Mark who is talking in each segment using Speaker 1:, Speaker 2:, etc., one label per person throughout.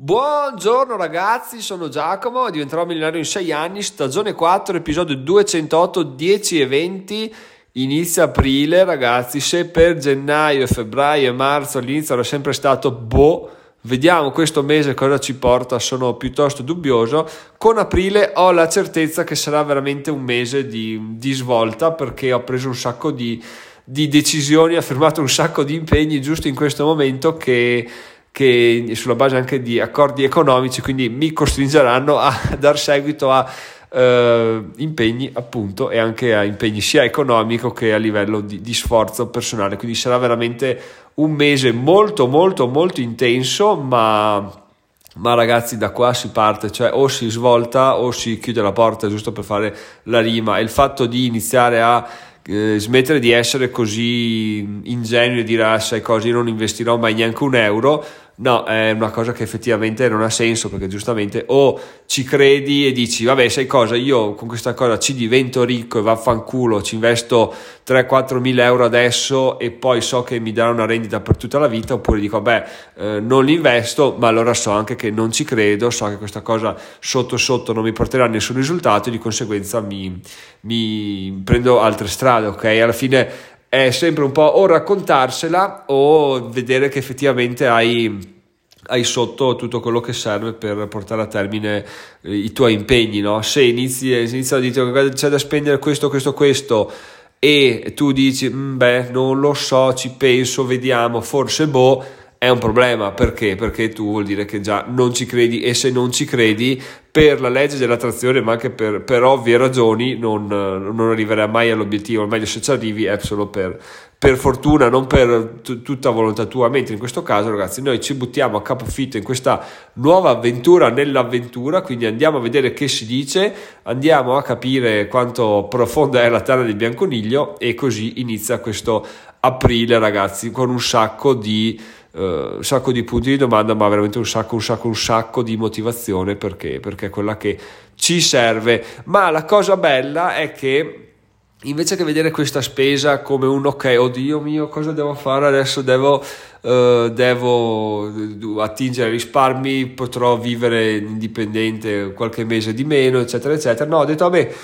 Speaker 1: Buongiorno ragazzi, sono Giacomo, diventerò milionario in 6 anni, stagione 4, episodio 208, 10 eventi, inizio aprile ragazzi, se per gennaio, febbraio e marzo all'inizio era sempre stato boh, vediamo questo mese cosa ci porta, sono piuttosto dubbioso, con aprile ho la certezza che sarà veramente un mese di, di svolta perché ho preso un sacco di, di decisioni, ho firmato un sacco di impegni giusto in questo momento che che sulla base anche di accordi economici, quindi mi costringeranno a dar seguito a eh, impegni appunto e anche a impegni sia economico che a livello di, di sforzo personale. Quindi sarà veramente un mese molto molto molto intenso, ma ma ragazzi da qua si parte, cioè o si svolta o si chiude la porta giusto per fare la rima e il fatto di iniziare a eh, smettere di essere così ingenui e dire ah sai cosa io non investirò mai neanche un euro No, è una cosa che effettivamente non ha senso perché giustamente o ci credi e dici vabbè sai cosa io con questa cosa ci divento ricco e vaffanculo ci investo 3-4 mila euro adesso e poi so che mi darà una rendita per tutta la vita oppure dico vabbè eh, non li investo ma allora so anche che non ci credo so che questa cosa sotto sotto non mi porterà a nessun risultato e di conseguenza mi, mi prendo altre strade ok? Alla fine è sempre un po' o raccontarsela o vedere che effettivamente hai hai sotto tutto quello che serve per portare a termine eh, i tuoi impegni, no? Se inizi, inizi a dire che c'è da spendere questo, questo, questo e tu dici, mm, beh, non lo so, ci penso, vediamo, forse boh, è un problema. Perché? Perché tu vuol dire che già non ci credi e se non ci credi per la legge dell'attrazione ma anche per, per ovvie ragioni non, non arriverai mai all'obiettivo, al meglio se ci arrivi è solo per, per fortuna, non per t- tutta volontà tua, mentre in questo caso ragazzi noi ci buttiamo a capofitto in questa nuova avventura nell'avventura, quindi andiamo a vedere che si dice, andiamo a capire quanto profonda è la terra del bianconiglio e così inizia questo aprile ragazzi con un sacco di un sacco di punti di domanda, ma veramente un sacco, un sacco, un sacco di motivazione perché, perché è quella che ci serve. Ma la cosa bella è che invece che vedere questa spesa come un ok, oddio mio, cosa devo fare adesso? Devo, uh, devo attingere risparmi, potrò vivere indipendente qualche mese di meno, eccetera, eccetera. No, ho detto, vabbè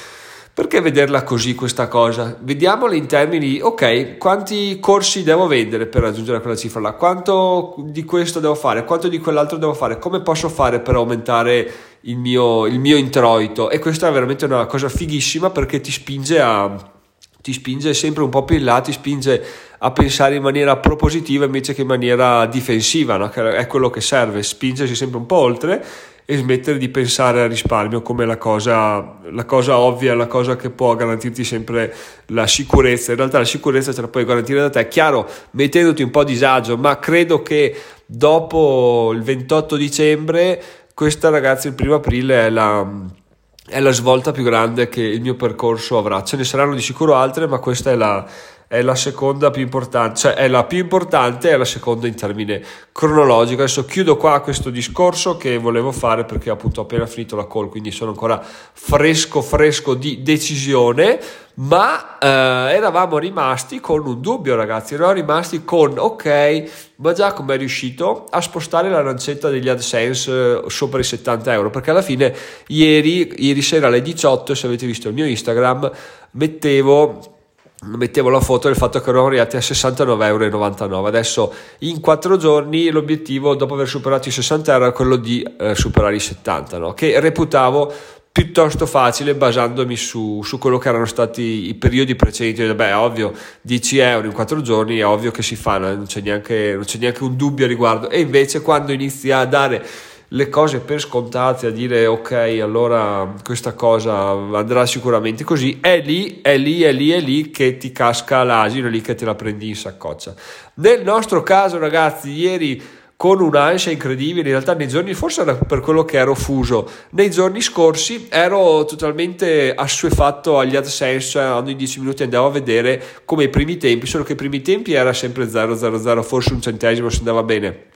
Speaker 1: perché vederla così questa cosa? Vediamola in termini, ok, quanti corsi devo vendere per raggiungere quella cifra là? Quanto di questo devo fare? Quanto di quell'altro devo fare? Come posso fare per aumentare il mio, il mio introito? E questa è veramente una cosa fighissima perché ti spinge a ti spinge sempre un po' più in là, ti spinge a pensare in maniera propositiva invece che in maniera difensiva, no? che è quello che serve, spingersi sempre un po' oltre e smettere di pensare al risparmio come la cosa, la cosa ovvia, la cosa che può garantirti sempre la sicurezza. In realtà la sicurezza ce la puoi garantire da te, chiaro, mettendoti un po' a disagio, ma credo che dopo il 28 dicembre, questa ragazza il primo aprile è la, è la svolta più grande che il mio percorso avrà. Ce ne saranno di sicuro altre, ma questa è la, è la seconda più importante, cioè è la più importante e la seconda in termine cronologico. Adesso chiudo qua questo discorso che volevo fare perché appunto ho appena finito la call, quindi sono ancora fresco fresco di decisione, ma eh, eravamo rimasti con un dubbio ragazzi, eravamo rimasti con ok, ma Giacomo è riuscito a spostare la lancetta degli AdSense eh, sopra i 70 euro, perché alla fine ieri, ieri sera alle 18, se avete visto il mio Instagram, mettevo mettevo la foto del fatto che eravamo arrivati a 69,99 euro. Adesso in 4 giorni l'obiettivo dopo aver superato i 60 euro era quello di eh, superare i 70, no? che reputavo piuttosto facile basandomi su, su, quello che erano stati i periodi precedenti. Beh, ovvio, 10 euro in 4 giorni è ovvio che si fa, non c'è neanche, non c'è neanche un dubbio a riguardo. E invece quando inizi a dare le cose per scontate, a dire ok, allora questa cosa andrà sicuramente così, è lì, è lì, è lì, è lì che ti casca l'asino, è lì che te la prendi in saccoccia. Nel nostro caso, ragazzi, ieri con un'ansia incredibile, in realtà nei giorni, forse era per quello che ero fuso, nei giorni scorsi ero totalmente assuefatto agli AdSense, cioè ogni 10 minuti andavo a vedere come i primi tempi, solo che i primi tempi era sempre 000, forse un centesimo se andava bene.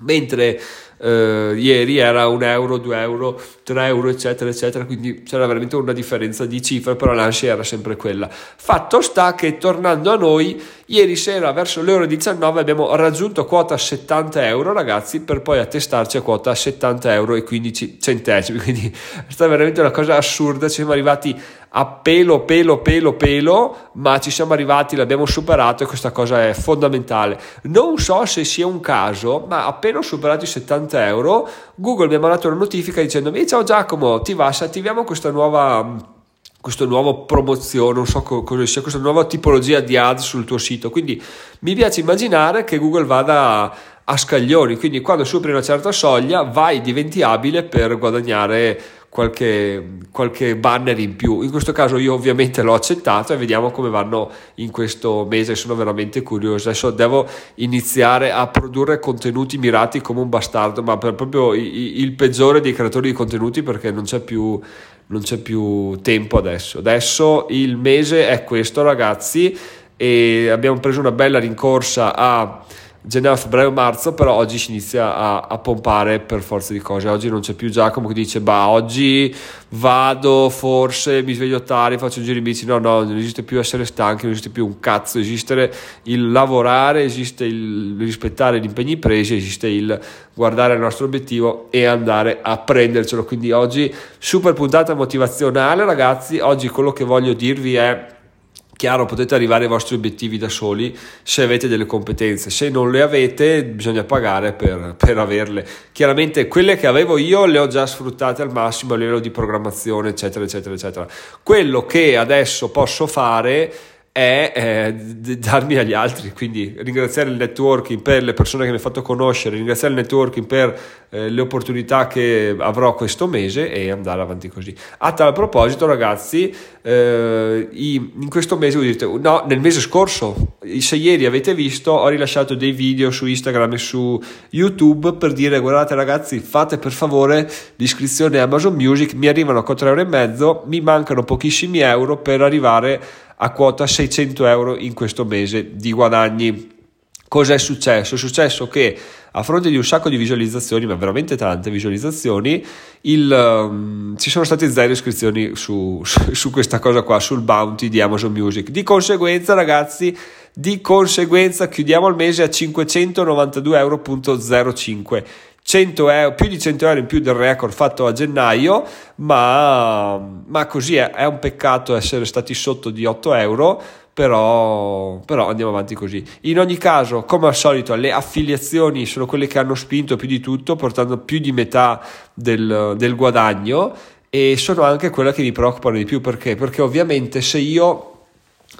Speaker 1: Mentre eh, ieri era un euro, due euro, tre euro, eccetera, eccetera, quindi c'era veramente una differenza di cifre, però l'ansia era sempre quella. Fatto sta che tornando a noi, ieri sera verso le ore 19 abbiamo raggiunto quota 70 euro, ragazzi, per poi attestarci a quota 70 euro e 15 centesimi, quindi è stata veramente una cosa assurda, ci siamo arrivati a pelo, pelo, pelo, pelo, ma ci siamo arrivati, l'abbiamo superato e questa cosa è fondamentale. Non so se sia un caso, ma appena ho superato i 70 euro, Google mi ha mandato una notifica dicendomi ciao Giacomo, ti va se attiviamo questa nuova questa nuova promozione, non so cosa sia, questa nuova tipologia di ads sul tuo sito. Quindi mi piace immaginare che Google vada a scaglioni, quindi quando superi una certa soglia vai, diventi abile per guadagnare qualche, qualche banner in più. In questo caso io ovviamente l'ho accettato e vediamo come vanno in questo mese, sono veramente curioso. Adesso devo iniziare a produrre contenuti mirati come un bastardo, ma per proprio il, peggiore dei creatori di contenuti perché non c'è più non c'è più tempo adesso. Adesso il mese è questo, ragazzi, e abbiamo preso una bella rincorsa a gennaio, febbraio, marzo, però oggi si inizia a, a, pompare per forza di cose. Oggi non c'è più Giacomo che dice, bah, oggi vado, forse mi sveglio tardi, faccio un giro in bici. No, no, non esiste più essere stanchi, non esiste più un cazzo, esiste il lavorare, esiste il rispettare gli impegni presi, esiste il guardare il nostro obiettivo e andare a prendercelo. Quindi oggi super puntata motivazionale, ragazzi. Oggi quello che voglio dirvi è Chiaro, potete arrivare ai vostri obiettivi da soli se avete delle competenze, se non le avete bisogna pagare per, per, averle. Chiaramente quelle che avevo io le ho già sfruttate al massimo a livello di programmazione, eccetera, eccetera, eccetera. Quello che adesso posso fare è eh, darmi agli altri, quindi ringraziare il networking per le persone che mi ha fatto conoscere, ringraziare il networking per eh, le opportunità che avrò questo mese e andare avanti così. A tal proposito ragazzi, eh, in questo mese, voi dite, no, nel mese scorso, se ieri avete visto, ho rilasciato dei video su Instagram e su YouTube per dire guardate ragazzi, fate per favore l'iscrizione a Amazon Music, mi arrivano a 4,5 euro, mi mancano pochissimi euro per arrivare a a quota 600 euro in questo mese di guadagni. Cosa è successo? È successo che a fronte di un sacco di visualizzazioni, ma veramente tante visualizzazioni, il, um, ci sono state zero iscrizioni su, su, su, questa cosa qua, sul bounty di Amazon Music. Di conseguenza, ragazzi, di conseguenza chiudiamo il mese a 592,05 euro 100 euro, più di 100 euro in più del record fatto a gennaio, ma, ma così è, è un peccato essere stati sotto di 8 euro, però, però, andiamo avanti così. In ogni caso, come al solito, le affiliazioni sono quelle che hanno spinto più di tutto, portando più di metà del, del guadagno e sono anche quelle che mi preoccupano di più perché? Perché ovviamente se io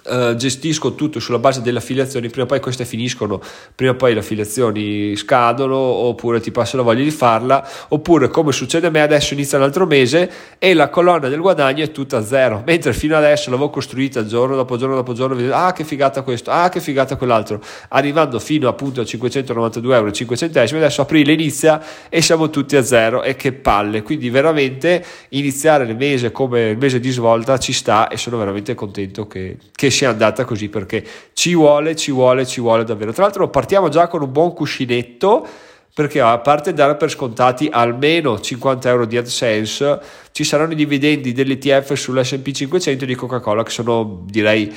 Speaker 1: Uh, gestisco tutto sulla base delle affiliazioni, prima o poi queste finiscono, prima o poi le affiliazioni scadono, oppure ti passa la voglia di farla, oppure come succede a me adesso inizia un altro mese e la colonna del guadagno è tutta a zero, mentre fino adesso l'avevo costruita giorno dopo giorno dopo giorno, ah che figata questo, ah che figata quell'altro, arrivando fino appunto a 592 euro e 5 centesimi, adesso aprile inizia e siamo tutti a zero e che palle, quindi veramente iniziare il mese come il mese di svolta ci sta e sono veramente contento che che sia andata così perché ci vuole, ci vuole, ci vuole davvero. Tra l'altro partiamo già con un buon cuscinetto perché a parte dare per scontati almeno 50 euro di AdSense, ci saranno i dividendi dell'ETF sull'S&P 500 di Coca-Cola che sono direi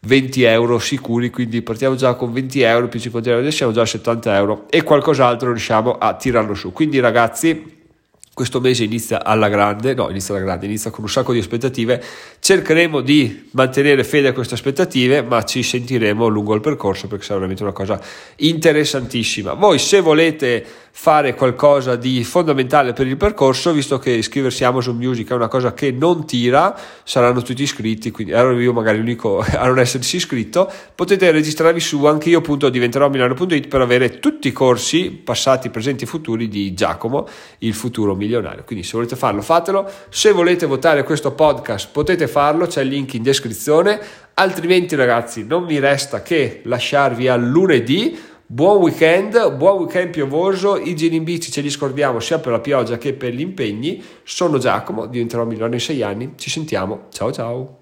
Speaker 1: 20 euro sicuri, quindi partiamo già con 20 euro più 50 euro, siamo già a 70 euro e qualcos'altro riusciamo a tirarlo su. Quindi ragazzi questo mese inizia alla grande, no, inizia alla grande, inizia con un sacco di aspettative. Cercheremo di mantenere fede a queste aspettative, ma ci sentiremo lungo il percorso perché sarà veramente una cosa interessantissima. Voi, se volete fare qualcosa di fondamentale per il percorso, visto che iscriversi a Amazon Music è una cosa che non tira, saranno tutti iscritti, quindi ero io magari l'unico a non essersi iscritto, potete registrarvi su anche io appunto diventerò milano.it per avere tutti i corsi passati, presenti e futuri di Giacomo, il futuro milionario. Quindi se volete farlo, fatelo. Se volete votare questo podcast, potete farlo, c'è il link in descrizione. Altrimenti, ragazzi, non mi resta che lasciarvi a lunedì Buon weekend, buon weekend piovoso, i giri in bici ce li scordiamo sia per la pioggia che per gli impegni. Sono Giacomo, diventerò migliore in sei anni, ci sentiamo, ciao ciao!